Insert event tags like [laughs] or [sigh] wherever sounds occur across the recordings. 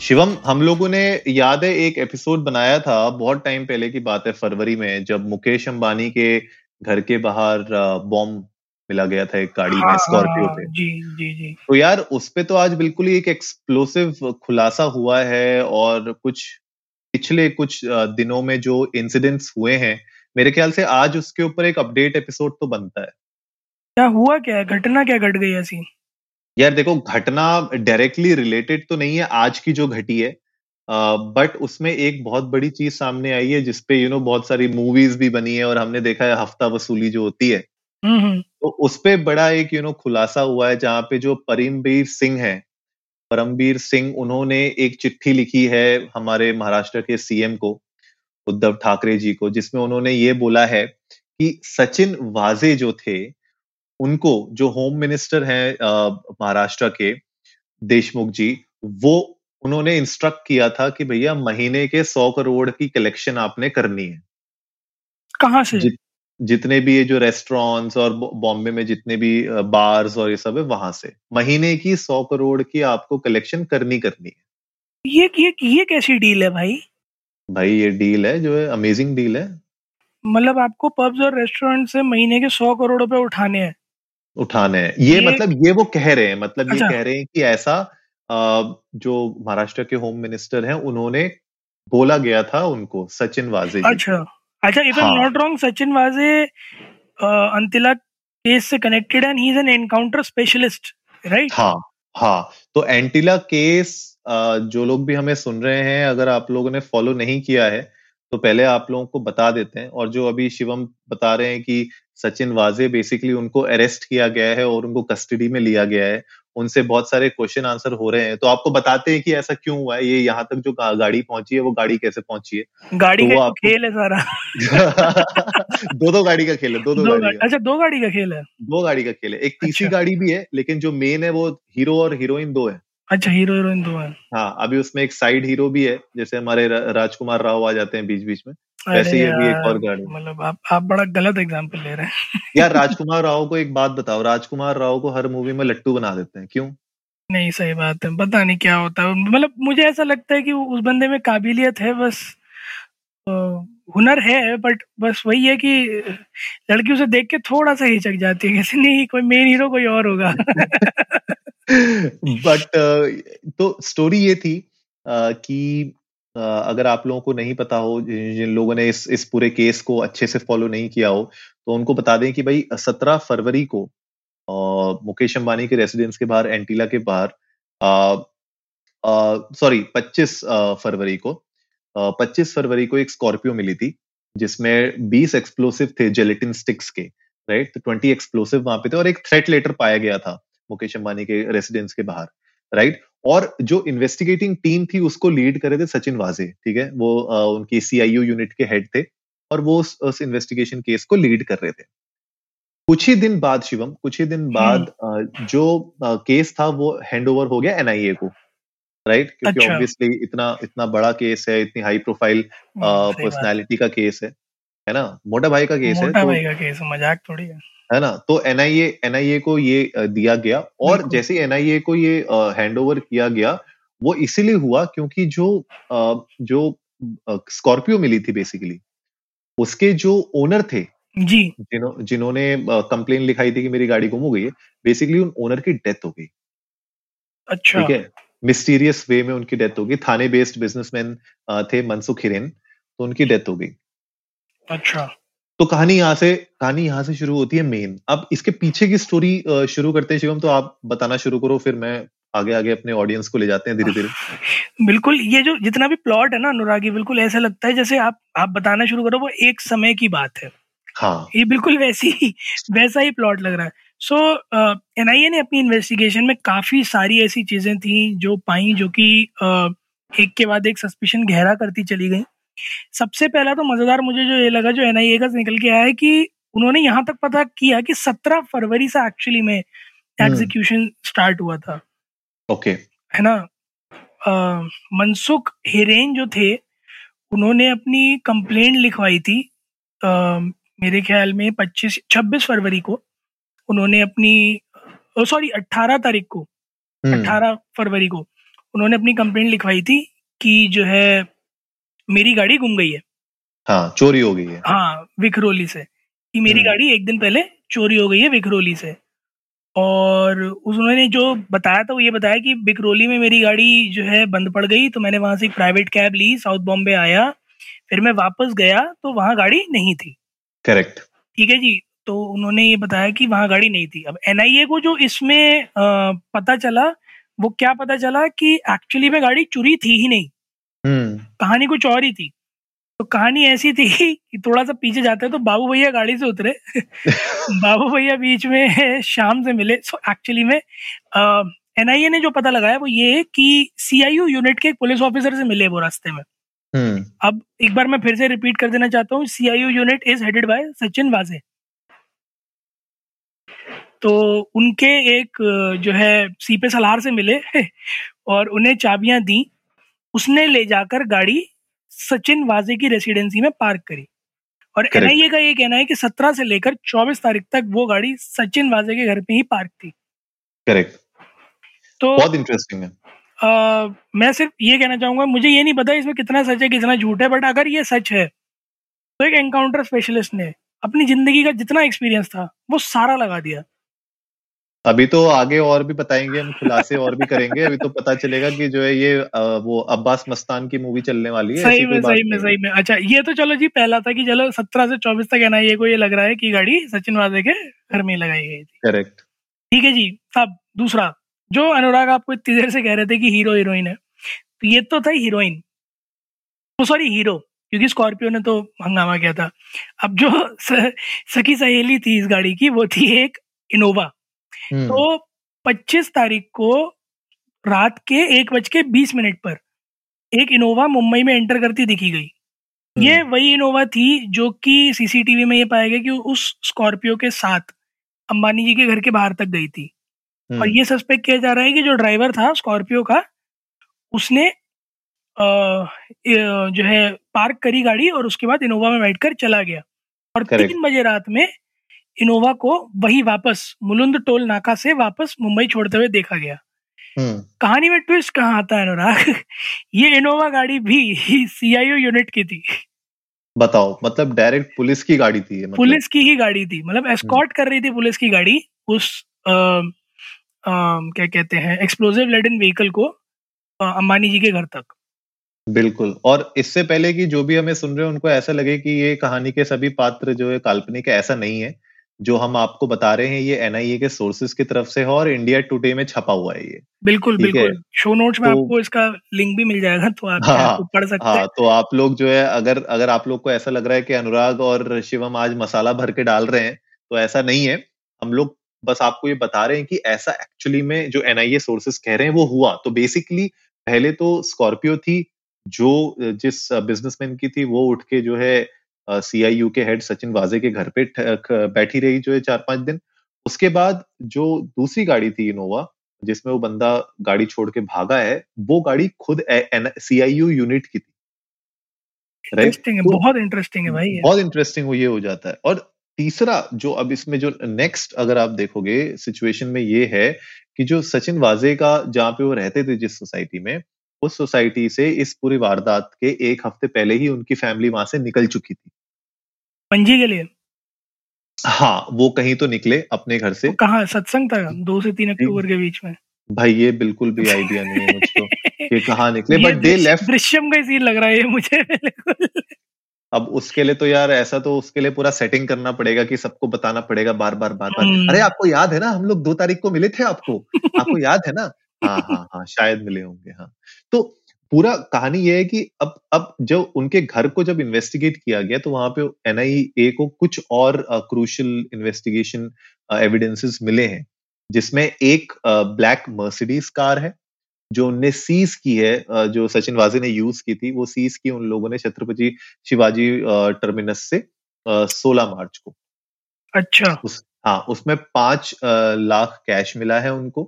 शिवम हम लोगों ने याद है एक एपिसोड बनाया था बहुत टाइम पहले की बात है फरवरी में जब मुकेश अंबानी के घर के बाहर बॉम्ब मिला गया था एक गाड़ी में हाँ, स्कॉर्पियो हाँ, पे। जी जी जी। तो यार उस पे तो आज बिल्कुल ही एक एक्सप्लोसिव खुलासा हुआ है और कुछ पिछले कुछ दिनों में जो इंसिडेंट्स हुए हैं मेरे ख्याल से आज उसके ऊपर एक अपडेट एपिसोड तो बनता है। क्या हुआ क्या? घटना क्या घट गई ऐसी? यार देखो घटना डायरेक्टली रिलेटेड तो नहीं है आज की जो घटी है बट uh, उसमें एक बहुत बड़ी चीज़ सामने आई है जिसपे यू नो बहुत सारी मूवीज़ भी बनी है और हमने देखा है हफ़्ता वसूली जो होती है। हम्म हम्म, तो उसपे बड़ा एक यू नो खुलासा हुआ है जहाँ पे जो परमबीर सिंह है परमबीर सिंह उन्होंने एक चिट्ठी लिखी है हमारे महाराष्ट्र के सीएम को उद्धव ठाकरे जी को जिसमें उन्होंने ये बोला है कि सचिन वाजे जो थे उनको जो होम मिनिस्टर हैं महाराष्ट्र के देशमुख जी वो उन्होंने इंस्ट्रक्ट किया था कि भैया महीने के सौ करोड़ की कलेक्शन आपने करनी है। कहाँ से? जित, जितने भी ये जो रेस्टोरेंट्स और बॉम्बे में जितने भी बार्स और ये सब है वहाँ से। महीने की सौ करोड़ की आपको कलेक्शन करनी करनी है। ये ये ये कैसी डील है भाई? भाई ये डील है जो है अमेजिंग डील है। मतलब आपको पब्स और रेस्टोरेंट से महीने के सौ करोड़ रुपए उठाने हैं। उठाने हैं ये, ये- मतलब ये वो कह रहे हैं मतलब अच्छा। ये। कह रहे हैं कि ऐसा जो महाराष्ट्र के होम मिनिस्टर हैं उन्होंने बोला गया था उनको सचिन वाजे अच्छा अच्छा if I'm not wrong Sachin Waje Antilia case से connected and he is an encounter specialist right हाँ हाँ तो एंटीला केस जो लोग भी हमें सुन रहे हैं अगर आप लोगों ने फॉलो नहीं किया है तो पहले आप लोगों को बता देते हैं और जो अभी शिवम बता रहे हैं कि सचिन वाजे बेसिकली उनको अरेस्ट किया गया है और उनको कस्टडी में लिया गया है। उनसे बहुत सारे क्वेश्चन आंसर हो रहे हैं। तो आपको बताते हैं कि ऐसा क्यों हुआ है? ये यहाँ तक जो गाड़ी पहुँची है वो गाड़ी कैसे पहुँची है? गाड़ी तो का खेल है सारा। [laughs] दो दो गाड़ी का खेल है दो दो दो गाड़ी का अच्छा दो गाड़ी का खेल है। दो गाड़ी का खेल है। एक तीसरी अच्छा। गाड़ी भी है लेकिन जो मेन है वो हीरो और हीरोइन दो है। अच्छा हीरो हीरोइन दो है। हाँ अभी उसमें एक साइड हीरो भी है जैसे हमारे राजकुमार राव आ जाते हैं बीच बीच में। वैसे ही अभी एक और गाड़ी मतलब आप आप बड़ा गलत एग्जांपल ले रहे हैं। यार राजकुमार राव को एक बात बताओ राजकुमार राव को हर मूवी में लट्टू बना देते हैं क्यों? नहीं सही बात है पता नहीं क्या होता है। मतलब मुझे ऐसा लगता है कि उस बंदे में काबिलियत है बस हुनर है बट बस वही है कि लड़की उसे देख के थोड़ा सा हिचक जाती है कैसे नहीं कोई मेन हीरो कोई और होगा। [laughs] बट तो स्टोरी ये थी कि अगर आप लोगों को नहीं पता हो जिन लोगों ने इस इस पूरे केस को अच्छे से फॉलो नहीं किया हो तो उनको बता दें कि भाई सत्रह फरवरी को मुकेश अंबानी के रेसिडेंस के बाहर एंटीला के बाहर सॉरी 25 फरवरी को अ, 25 फरवरी को एक स्कॉर्पियो मिली थी जिसमें 20 एक्सप्लोसिव थे जेलेटिन स्टिक्स के राइट तो 20 एक्सप्लोसिव वहाँ पे थे और एक थ्रेट लेटर पाया गया था मुकेश अंबानी के रेसिडेंस के बाहर राइट और जो इन्वेस्टिगेटिंग टीम थी उसको लीड करे थे सचिन वाजे ठीक है? वो अ, उनकी सीआईयू यूनिट के हेड थे और वो उस, उस इन्वेस्टिगेशन केस को लीड कर रहे थे। कुछ ही दिन बाद शिवम कुछ ही दिन बाद अ, जो केस था वो हैंड ओवर हो गया एनआईए को राइट क्योंकि ऑब्वियसली अच्छा। इतना इतना बड़ा केस है इतनी हाई प्रोफ़ाइल। पर्सनालिटी का केस है। है ना? मोटा भाई का केस है मोटा तो भाई का केस मज़ाक थोड़ी है। है ना? तो एनआईए एनआईए को ये दिया गया और। जैसे एनआईए को ये हैंड ओवर किया गया वो इसीलिए हुआ क्योंकि जो अ, जो स्कॉर्पियो मिली थी बेसिकली उसके जो ओनर थे जी। जिन्हों जिन्होंने कंप्लेन लिखाई थी कि मेरी गाड़ी गुम हो गई है बेसिकली उन ओनर की डेथ हो गई। अच्छा। ठीक है? मिस्टीरियस वे में उनकी डेथ हो गई। थाने बेस्ड बिजनेसमैन थे मनसुख हिरेन तो उनकी डेथ हो गई। अच्छा। तो कहानी यहाँ से कहानी यहाँ से शुरू होती है मेन अब इसके पीछे की स्टोरी शुरू करते हैं शिवम तो आप बताना शुरू करो फिर मैं आगे आगे अपने ऑडियंस को ले जाते हैं धीरे धीरे [laughs] बिल्कुल ये जो जितना भी प्लॉट है ना अनुरागी बिल्कुल ऐसा लगता है जैसे आप आप बताना शुरू करो वो एक समय की बात है। हाँ। ये बिल्कुल वैसी ही वैसा ही प्लॉट लग रहा है। सो एनआईए ने अपनी इन्वेस्टिगेशन में काफ़ी सारी ऐसी चीज़ें थी जो पाई जो कि एक के बाद एक सस्पिशन गहरा करती चली गई। सबसे पहला तो मज़ेदार मुझे जो ये लगा जो एनआईए का निकल के आया है कि उन्होंने यहाँ तक पता किया कि सत्रह फरवरी से एक्चुअली में एग्जीक्यूशन स्टार्ट हुआ था। Okay okay. है ना? मनसुख हिरेन जो थे उन्होंने अपनी कंप्लेंट लिखवाई थी आ, मेरे ख्याल में पच्चीस छब्बीस फरवरी को उन्होंने अपनी सॉरी अट्ठारह तारीख को हम्म, अट्ठारह फरवरी को उन्होंने अपनी कंप्लेंट लिखवाई थी कि जो है मेरी गाड़ी गुम गई है। हाँ चोरी हो गई है। हाँ विखरोली से। कि मेरी हम्म। गाड़ी एक दिन पहले चोरी हो गई है विखरोली से। और उन्होंने जो बताया था वो ये बताया कि विक्रोली में मेरी गाड़ी जो है बंद पड़ गई तो मैंने वहाँ से एक प्राइवेट कैब ली साउथ बॉम्बे आया। फिर मैं वापस गया तो वहाँ गाड़ी नहीं थी। करेक्ट ठीक है जी? तो उन्होंने ये बताया कि वहाँ गाड़ी नहीं थी। अब एनआईए को जो इसमें पता चला वो क्या पता चला कि एक्चुअली में गाड़ी चुरी थी ही नहीं। कहानी कुछ और ही थी। तो कहानी ऐसी थी कि थोड़ा सा पीछे जाते हैं तो बाबू भैया गाड़ी से उतरे। [laughs] बाबू भैया बीच में शाम से मिले। सो एक्चुअली में एनआईए ने जो पता लगाया वो ये है कि सीआईयू यूनिट के एक पुलिस ऑफिसर से मिले वो रास्ते में। हम्म। अब एक बार मैं फिर से रिपीट कर देना चाहता हूँ CIU unit is headed by Sachin Waje. तो उनके एक जो है सीपे सलार से मिले [laughs] और उन्हें चाबियाँ दी। उसने ले जाकर गाड़ी सचिन वाजे की रेसिडेंसी में पार्क करी। और. एनआईए का ये कहना है कि 17 से लेकर 24 तारीख तक वो गाड़ी सचिन वाजे के घर पे ही पार्क थी। करेक्ट तो बहुत इंटरेस्टिंग है। अ, मैं सिर्फ़ ये कहना चाहूँगा मुझे ये नहीं पता इसमें कितना सच है कितना झूठ है बट अगर ये सच है तो एक एनकाउंटर स्पेशलिस्ट ने अपनी ज़िंदगी का जितना एक्सपीरियंस था वो सारा लगा दिया। अभी तो आगे और भी बताएँगे हम खुलासे और भी करेंगे। अभी तो पता चलेगा कि जो है ये वो अब्बास मस्तान की मूवी चलने वाली है सही में सही में सही में। अच्छा ये तो चलो जी पहला था कि चलो सत्रह से चौबीस तक एनआईए को ये लग रहा है कि गाड़ी सचिन वाजे के घर में लगाई गई थी। करेक्ट ठीक है जी अब दूसरा जो अनुराग आपको इतनी देर से कह रहे थे कि हीरो हीरोइन है तो ये तो था हीरोइन वो सॉरी हीरो क्योंकि स्कॉर्पियो ने तो हंगामा किया था। अब जो सखी सहेली थी इस गाड़ी की वो थी एक इनोवा तो 25 तारीख को रात के एक बज के बीस मिनट पर एक इनोवा मुंबई में एंटर करती दिखी गई। ये हम्म, वही इनोवा थी जो कि सीसीटीवी में ये पाया गया कि उस स्कॉर्पियो के साथ अंबानी जी के घर के बाहर तक गई थी। हम्म, और ये सस्पेक्ट किया जा रहा है कि जो ड्राइवर था स्कॉर्पियो का उसने ये जो है पार्क करी गाड़ी और उसके बाद इनोवा में बैठकर चला गया। और तीन बजे रात में इनोवा को वही वापस मुलुंद टोल नाका से वापस मुंबई छोड़ते हुए देखा गया। हम्म, कहानी में ट्विस्ट कहाँ आता है अनुराग? [laughs] ये इनोवा गाड़ी भी [laughs] सीआईओ यूनिट की थी। बताओ मतलब डायरेक्ट पुलिस की गाड़ी थी मतलब। पुलिस की ही गाड़ी थी मतलब एस्कॉर्ट कर रही थी पुलिस की गाड़ी उस अ, अ, क्या कहते हैं एक्सप्लोजिव लेडन व्हीकल को अंबानी जी के घर तक। बिल्कुल और इससे पहले कि जो भी हमें सुन रहे हैं उनको ऐसा लगे कि ये कहानी के सभी पात्र जो है काल्पनिक है ऐसा नहीं है। जो हम आपको बता रहे हैं ये एनआईए के सोर्सेज की तरफ़ से है और इंडिया टुडे में छपा हुआ है ये। बिल्कुल बिल्कुल। शो नोट्स में तो- आपको इसका लिंक भी मिल जाएगा तो आप हाँ, पढ़ सकते हाँ हैं। तो आप लोग जो है अगर अगर आप लोग को ऐसा लग रहा है कि अनुराग और शिवम आज मसाला भर के डाल रहे हैं तो ऐसा नहीं है। हम लोग बस आपको ये बता रहे हैं कि ऐसा एक्चुअली में जो एनआईए सोर्सेस कह रहे हैं वो हुआ। तो बेसिकली पहले तो स्कॉर्पियो थी जो जिस बिजनेसमैन की थी वो उठ के जो है सीआईयू के हेड सचिन वाजे के घर पे बैठी रही जो है चार पाँच दिन। उसके बाद जो दूसरी गाड़ी थी इनोवा जिसमें वो बंदा गाड़ी छोड़ के भागा है वो गाड़ी खुद सीआईयू यूनिट की थी। इंटरेस्टिंग है तो बहुत इंटरेस्टिंग है भाई बहुत इंटरेस्टिंग वो ये हो जाता है। और तीसरा जो अब इसमें जो नेक्स्ट अगर आप देखोगे सिचुएशन में ये है कि जो सचिन वाजे का जहाँ पे वो रहते थे जिस सोसाइटी में उस सोसाइटी से इस पूरी वारदात के एक हफ़्ते पहले ही उनकी फैमिली वहाँ से निकल चुकी थी। पंजी के लिए। हाँ वो कहीं तो निकले अपने घर से। कहाँ? सत्संग था दो से तीन अक्टूबर के बीच में। भाई ये बिल्कुल भी आइडिया नहीं है मुझको [laughs] कि कहाँ निकले बट दे लेफ़्ट दृश्यम का सीन लग रहा है ये मुझे [laughs] बिल्कुल। अब उसके लिए तो यार ऐसा तो उसके लिए पूरा सेटिंग करना पड़ेगा कि सबको बताना पड़ेगा बार बार बार बार। हम्म। अरे आपको याद है ना? हम लोग दो तारीख को मिले थे आपको। [laughs] आपको याद है ना? हाँ हाँ हाँ शायद मिले होंगे हाँ। तो पूरा कहानी यह है कि अब अब जब उनके घर को जब इन्वेस्टिगेट किया गया तो वहाँ पे एनआईए को कुछ और क्रूशल इन्वेस्टिगेशन एविडेंसेस मिले हैं जिसमें एक ब्लैक मर्सिडीज कार है जो उनने सीज की है जो सचिन वाजे ने यूज़ की थी वो सीज की उन लोगों ने छत्रपति शिवाजी टर्मिनस से सोलह मार्च को। अच्छा। उस हाँ उसमें पाँच लाख कैश मिला है उनको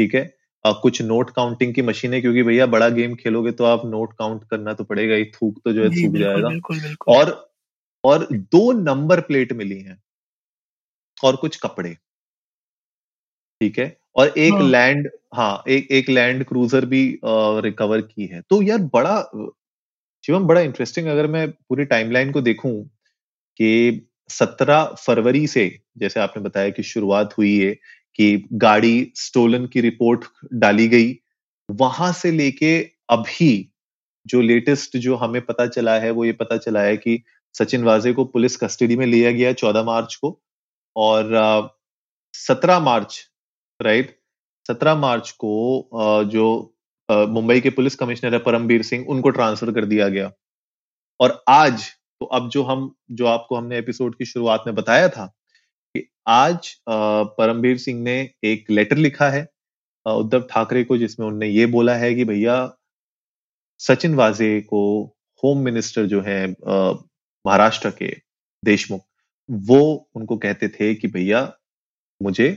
ठीक है? कुछ नोट काउंटिंग की मशीनें क्योंकि भैया बड़ा गेम खेलोगे तो आप नोट काउंट करना तो पड़ेगा ही थूक तो जो है सूख जाएगा बिल्कुल, बिल्कुल. और और दो नंबर प्लेट मिली हैं और कुछ कपड़े ठीक है और एक हाँ. लैंड हाँ एक एक लैंड क्रूजर भी रिकवर की है तो यार बड़ा शिवम बड़ा इंटरेस्टिंग अगर मैं पूरी टाइमलाइन को देखूँ कि सत्रह फरवरी से जैसे आपने बताया कि शुरुआत हुई है कि गाड़ी स्टोलन की रिपोर्ट डाली गई, वहाँ से लेके अभी जो लेटेस्ट जो हमें पता चला है, वो ये पता चला है कि सचिन वाजे को पुलिस कस्टडी में लिया गया चौदह मार्च को और सत्रह मार्च राइट सत्रह मार्च को जो मुंबई के पुलिस कमिश्नर है परमबीर सिंह, उनको ट्रांसफ़र कर दिया गया। और आज तो अब जो हम, जो आपको हमने एपिसोड की शुरुआत में बताया था आज परमबीर सिंह ने एक लेटर लिखा है उद्धव ठाकरे को जिसमें उनने ये बोला है कि भैया, सचिन वाजे को होम मिनिस्टर जो है महाराष्ट्र के देशमुख, वो उनको कहते थे कि भैया, मुझे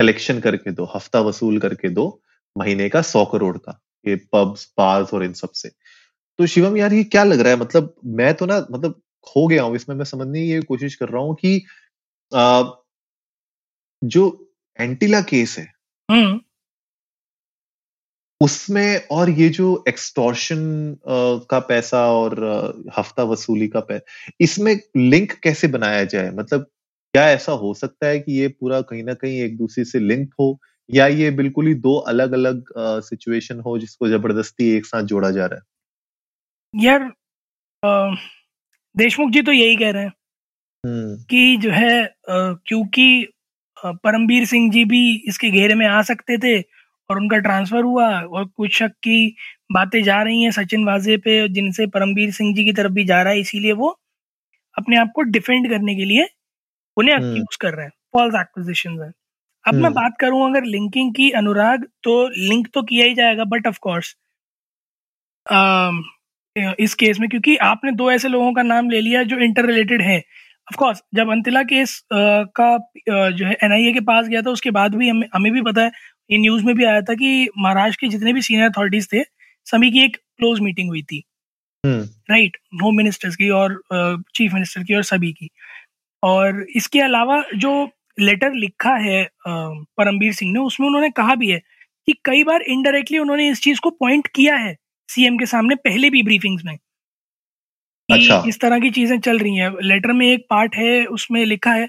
कलेक्शन करके दो, हफ़्ता वसूल करके दो, महीने का सौ करोड़ का, ये पब्स बार्स और इन सबसे। तो शिवम, यार ये क्या लग रहा है? मतलब मैं तो ना मतलब खो गया हूँ, इसमें मैं समझने की कोशिश कर रहा हूँ कि आ, जो एंटीला केस है हम्म। उसमें और ये जो एक्सटॉर्शन का पैसा और हफ़्ता वसूली का पैसा इसमें लिंक कैसे बनाया जाए मतलब क्या ऐसा हो सकता है कि ये पूरा कहीं ना कहीं एक दूसरे से लिंक हो या ये बिल्कुल ही दो अलग अलग सिचुएशन हो जिसको ज़बरदस्ती एक साथ जोड़ा जा रहा है यार देशमुख जी तो यही कह रहे हैं। कि जो है क्योंकि परमबीर सिंह जी भी इसके घेरे में आ सकते थे और उनका ट्रांसफ़र हुआ और कुछ शक की बातें जा रही हैं सचिन वाजे पे जिनसे परमबीर सिंह जी की तरफ़ भी जा रहा है इसीलिए वो अपने आप को डिफेंड करने के लिए उन्हें अक्यूज हम्म। कर रहे हैं फॉल्स एक्विजिशन है अब मैं हम्म। बात करूँ अगर लिंकिंग की अनुराग तो लिंक तो किया ही जाएगा बट ऑफ़ कोर्स इस केस में क्योंकि आपने दो ऐसे लोगों का नाम ले लिया जो इंटर रिलेटेड है ऑफ़ कोर्स जब अंतिला केस का जो है एनआईए के पास गया था उसके बाद भी हमें हमें भी पता है ये न्यूज़ में भी आया था कि महाराष्ट्र के जितने भी सीनियर अथॉरिटीज थे सभी की एक क्लोज मीटिंग हुई थी। राइट होम मिनिस्टर्स की और चीफ मिनिस्टर की और सभी की। और इसके अलावा जो लेटर लिखा है परमबीर सिंह ने उसमें उन्होंने कहा भी है कि कई बार इनडायरेक्टली उन्होंने इस चीज़ को पॉइंट किया है सीएम के सामने पहले भी ब्रीफिंग्स में। अच्छा। इस तरह की चीज़ें चल रही हैं लेटर में एक पार्ट है उसमें लिखा है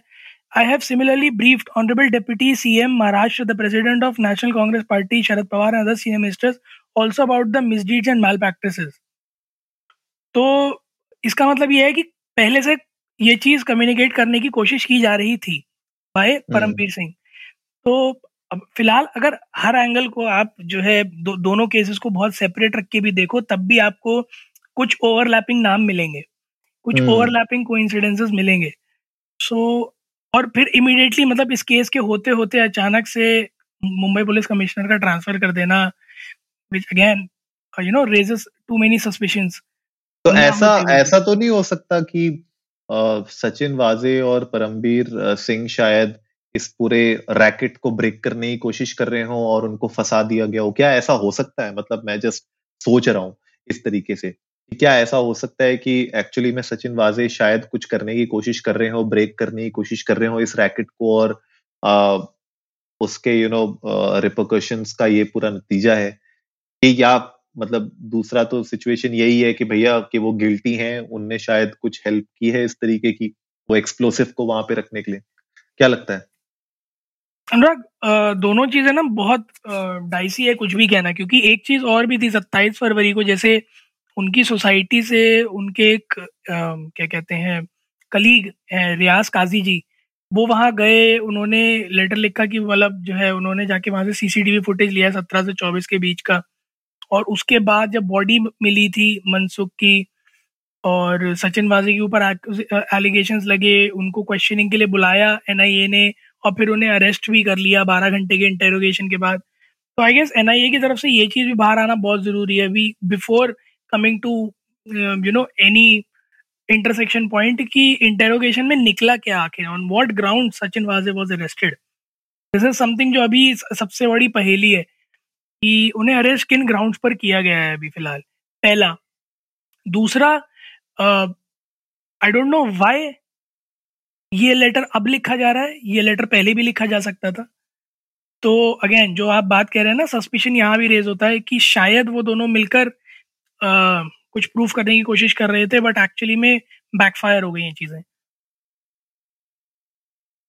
I have similarly briefed honourable deputy CM Maharashtra the president of National Congress Party Sharad Pawar and other senior ministers also about the misdeeds and malpractices तो इसका मतलब यह है कि पहले से ये चीज़ कम्युनिकेट करने की कोशिश की जा रही थी बाय हम्म। परमवीर सिंह तो अब फ़िलहाल अगर हर एंगल को आप जो है दो, दोनों केसेस को बहुत सेपरेट रख के भी देखो तब भी आपको कुछ ओवरलैपिंग नाम मिलेंगे कुछ ओवरलैपिंग को मिलेंगे। सो so, और फिर इमीडिएटली मतलब इस केस के होते होते अचानक से मुंबई पुलिस कमिश्नर का ट्रांसफ़र कर देना which again you know raises too many suspicions तो ऐसा ऐसा तो नहीं हो सकता कि सचिन वाजे और परमबीर सिंह शायद इस पूरे रैकेट को ब्रेक करने की कोशिश कर रहे हो और उनको फंसा दिया गया हो। क्या ऐसा हो सकता है? मतलब मैं जस्ट सोच रहा हूँ इस तरीके से। क्या ऐसा हो सकता है कि एक्चुअली में सचिन वाजे शायद कुछ करने की कोशिश कर रहे हो ब्रेक करने की कोशिश कर रहे हो इस रैकेट को और आ, उसके यू नो रिपोकशंस का ये पूरा नतीजा है। कि या मतलब दूसरा तो सिचुएशन यही है कि भैया कि वो गिल्टी हैं उनने शायद कुछ हेल्प की है इस तरीके की वो एक्सप्लोसिव को वहाँ पे रखने के लिए। क्या लगता है? अनुराग दोनों चीज़ें ना बहुत डाइसी है कुछ भी कहना क्योंकि एक चीज़ और भी थी सत्ताईस फरवरी को जैसे उनकी सोसाइटी से उनके एक क्या कहते हैं, कलीग है, रियाज काजी जी, वो वहाँ गए, उन्होंने लेटर लिखा कि मतलब जो है उन्होंने जाके वहाँ से सीसीटीवी फुटेज लिया सत्रह से चौबीस के बीच का। और उसके बाद जब बॉडी मिली थी मनसुख की और सचिन वाजी के ऊपर एलिगेशन लगे, उनको क्वेश्चनिंग के लिए बुलाया एनआईए ने और फिर उन्हें अरेस्ट भी कर लिया बारह घंटे के इंटेरोगेशन के बाद। तो आई गेस एनआईए की तरफ़ से ये चीज़ भी बाहर आना बहुत ज़रूरी है। अभी before coming to you know any intersection point की इंटेरोगेशन में निकला क्या आखिर? On what ground Sachin Waje was arrested this is something जो अभी सबसे बड़ी पहेली है कि उन्हें अरेस्ट किन ग्राउंड्स पर किया गया है अभी फ़िलहाल? पहला, दूसरा आई डोंट नो व्हाई ये लेटर अब लिखा जा रहा है, ये लेटर पहले भी लिखा जा सकता था। तो अगेन जो आप बात कह रहे हैं ना सस्पिशन यहाँ भी रेज होता है कि शायद वो दोनों मिलकर कुछ प्रूफ करने की कोशिश कर रहे थे बट एक्चुअली में बैकफायर हो गई ये चीज़ें।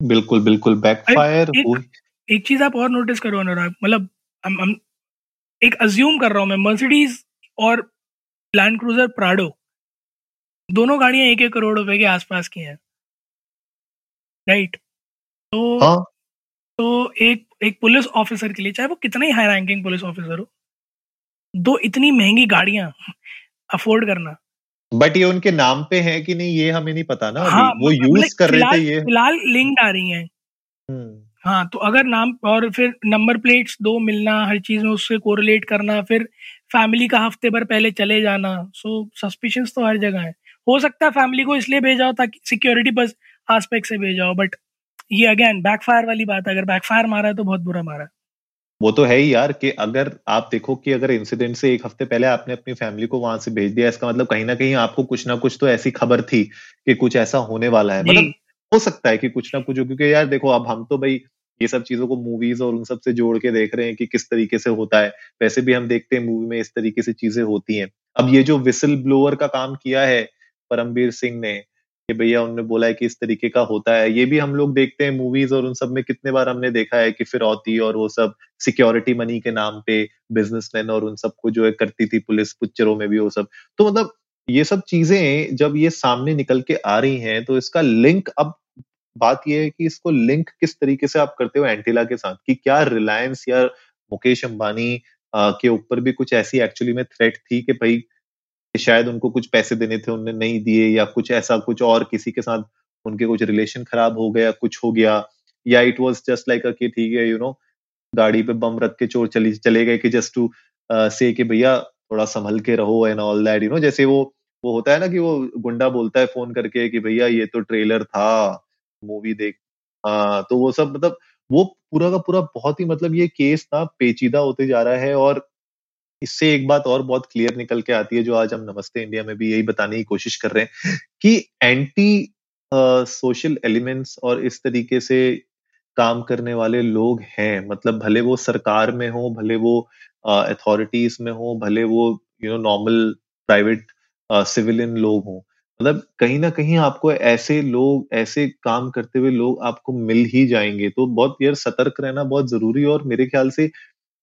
बिल्कुल बिल्कुल बैकफायर एक, एक चीज़ आप और नोटिस करो अनुराग मतलब हम, हम एक अज्यूम कर रहा हूँ मैं मर्सिडीज और लैंड क्रूजर प्राडो दोनों गाड़ियाँ एक एक करोड़ रुपए के आसपास की हैं। राइट तो हाँ? तो एक एक पुलिस ऑफिसर के लिए चाहे वो कितना ही हाई रैंकिंग पुलिस ऑफिसर हो दो इतनी महँगी गाड़ियाँ अफोर्ड करना। बट ये उनके नाम पे है कि नहीं ये हमें नहीं पता ना हाँ, वो यूज़ मतलब कर रहे थे ये। फ़िलहाल लिंक आ रही है। हम्म। हाँ तो अगर नाम और फिर नंबर प्लेट्स दो मिलना हर चीज़ में उससे कोरिलेट करना फिर फैमिली का हफ़्ते भर पहले चले जाना सो सस्पिशंस तो हर जगह है। हो सकता है फैमिली को इसलिए भेजा हो ताकि सिक्योरिटी बस आस्पेक्ट से भेजा हो बट ये अगेन बैकफायर वाली बात है। अगर बैकफायर मारा है तो बहुत बुरा मारा। है वो तो है ही यार कि अगर आप देखो कि अगर इंसिडेंट से एक हफ़्ते पहले आपने अपनी फैमिली को वहाँ से भेज दिया इसका मतलब कहीं ना कहीं आपको कुछ ना कुछ तो ऐसी खबर थी कि कुछ ऐसा होने वाला है। मतलब हो सकता है कि कुछ ना कुछ हो क्योंकि यार देखो अब हम तो भाई ये सब चीज़ों को मूवीज़ और उन सबसे जोड़ के देख रहे हैं कि किस तरीके से होता है। वैसे भी हम देखते हैं मूवी में इस तरीके से चीज़ें होती हैं। अब ये जो विसल ब्लोअर का काम किया है परमबीर सिंह ने कि भैया उन्होंने बोला है कि इस तरीके का होता है। ये भी हम लोग देखते हैं मूवीज़ और उन सब में कितने बार हमने देखा है कि फिरौती और वो सब सिक्योरिटी मनी के नाम पे बिजनेसमैन और उन सबको जो है करती थी पुलिस पिक्चरों में भी वो सब। तो मतलब ये सब चीज़ें जब ये सामने निकल के आ रही हैं तो इसका लिंक अब बात ये है कि इसको लिंक किस तरीके से आप करते हो एंटीला के साथ? कि क्या रिलायंस या मुकेश अंबानी के ऊपर भी कुछ ऐसी एक्चुअली में थ्रेट थी कि भाई शायद उनको कुछ पैसे देने थे उन्होंने नहीं दिए, या कुछ ऐसा कुछ और किसी के साथ उनके कुछ रिलेशन खराब हो गया, कुछ हो गया। या इट वॉज़ जस्ट लाइक कि ठीक है यू नो गाड़ी पे बम रख के चोर चली, चले गए कि जस्ट टू से कि भैया थोड़ा संभल के रहो and all that you know जैसे वो वो होता है ना कि वो गुंडा बोलता है फ़ोन करके कि भैया ये तो ट्रेलर था मूवी देख हाँ तो वो सब मतलब वो पूरा का पूरा बहुत ही मतलब ये केस ना पेचीदा होते जा रहा है और इससे एक बात और बहुत क्लियर निकल के आती है, जो आज हम नमस्ते इंडिया में भी यही बताने की कोशिश कर रहे हैं कि एंटी सोशल एलिमेंट्स और इस तरीके से काम करने वाले लोग हैं। मतलब भले वो सरकार में हो, भले वो अथॉरिटीज में हो, भले वो you know normal private civilian लोग हों। मतलब कहीं ना कहीं आपको ऐसे लोग, ऐसे काम करते हुए लोग आपको मिल ही जाएँगे। तो बहुत यार सतर्क रहना बहुत ज़रूरी है और मेरे ख्याल से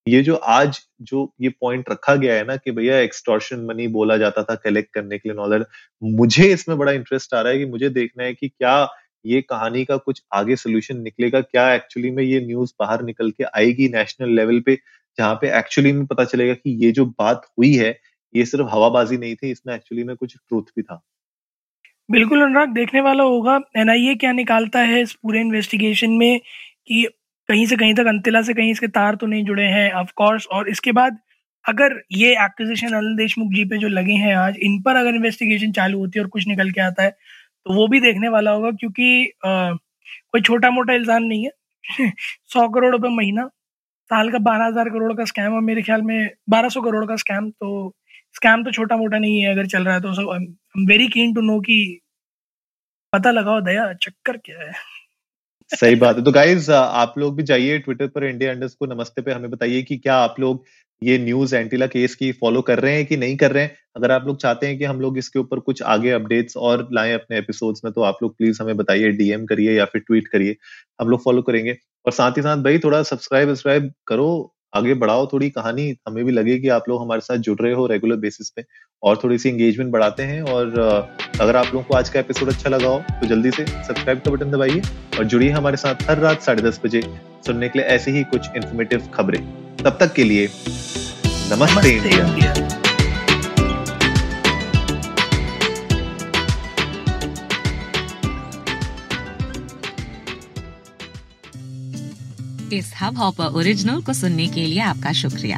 ये जो आज जो ये पॉइंट रखा गया है ना कि भैया एक्सटॉर्शन मनी बोला जाता था कलेक्ट करने के लिए नॉलेज मुझे इसमें बड़ा इंटरेस्ट आ रहा है कि मुझे देखना है कि क्या ये कहानी का कुछ आगे सोल्यूशन निकलेगा, क्या एक्चुअली में ये न्यूज़ बाहर निकल के आएगी नेशनल लेवल पे, जहाँ पे एक्चुअली में पता चलेगा कि ये जो बात हुई है, ये सिर्फ़ हवाबाजी नहीं थी, इसमें एक्चुअली में कुछ ट्रूथ भी था। बिल्कुल अनुराग, देखने वाला होगा। एनआईए क्या निकालता है इस पूरे इन्वेस्टिगेशन में कि कहीं से कहीं तक अंतिला से कहीं इसके तार तो नहीं जुड़े हैं ऑफ़ कोर्स और इसके बाद अगर ये एक्विजिशन अनिल देशमुख जी पे जो लगे हैं आज इन पर अगर इन्वेस्टिगेशन चालू होती है और कुछ निकल के आता है तो वो भी देखने वाला होगा क्योंकि आ, कोई छोटा मोटा इल्ज़ाम नहीं है। [laughs] सौ करोड़ रुपए महीना साल का बारह हज़ार करोड़ का स्कैम और मेरे ख्याल में बारह सौ करोड़ का स्कैम तो स्कैम तो छोटा मोटा नहीं है अगर चल रहा है तो वेरी कीन टू नो कि पता लगाओ दया चक्कर क्या है? सही बात है। तो गाइज़ आप लोग भी जाइए ट्विटर पर इंडिया अंडर्स को नमस्ते पे। हमें बताइए कि क्या आप लोग ये न्यूज़ एंटीला केस की फॉलो कर रहे हैं कि नहीं कर रहे हैं? अगर आप लोग चाहते हैं कि हम लोग इसके ऊपर कुछ आगे अपडेट्स और लाएँ अपने एपिसोड्स में तो आप लोग प्लीज़ हमें बताइए डीएम करिए या फिर ट्वीट करिए। हम लोग फॉलो करेंगे। और साथ ही साथ भाई, थोड़ा सब्सक्राइब वब्सक्राइब करो। आगे बढ़ाओ थोड़ी कहानी। हमें भी लगे कि आप लोग हमारे साथ जुड़ रहे हो रेगुलर बेसिस पे। और थोड़ी सी एंगेजमेंट बढ़ाते हैं और अगर आप लोगों को आज का एपिसोड अच्छा लगा हो तो जल्दी से सब्सक्राइब का बटन दबाइए और जुड़िए हमारे साथ हर रात साढ़े दस बजे सुनने के लिए ऐसी ही कुछ इन्फॉर्मेटिव खबरें। तब तक के लिए नमस्ते, नमस्ते इंडिया, इंडिया। इस हब हॉपर ओरिजिनल को सुनने के लिए आपका शुक्रिया।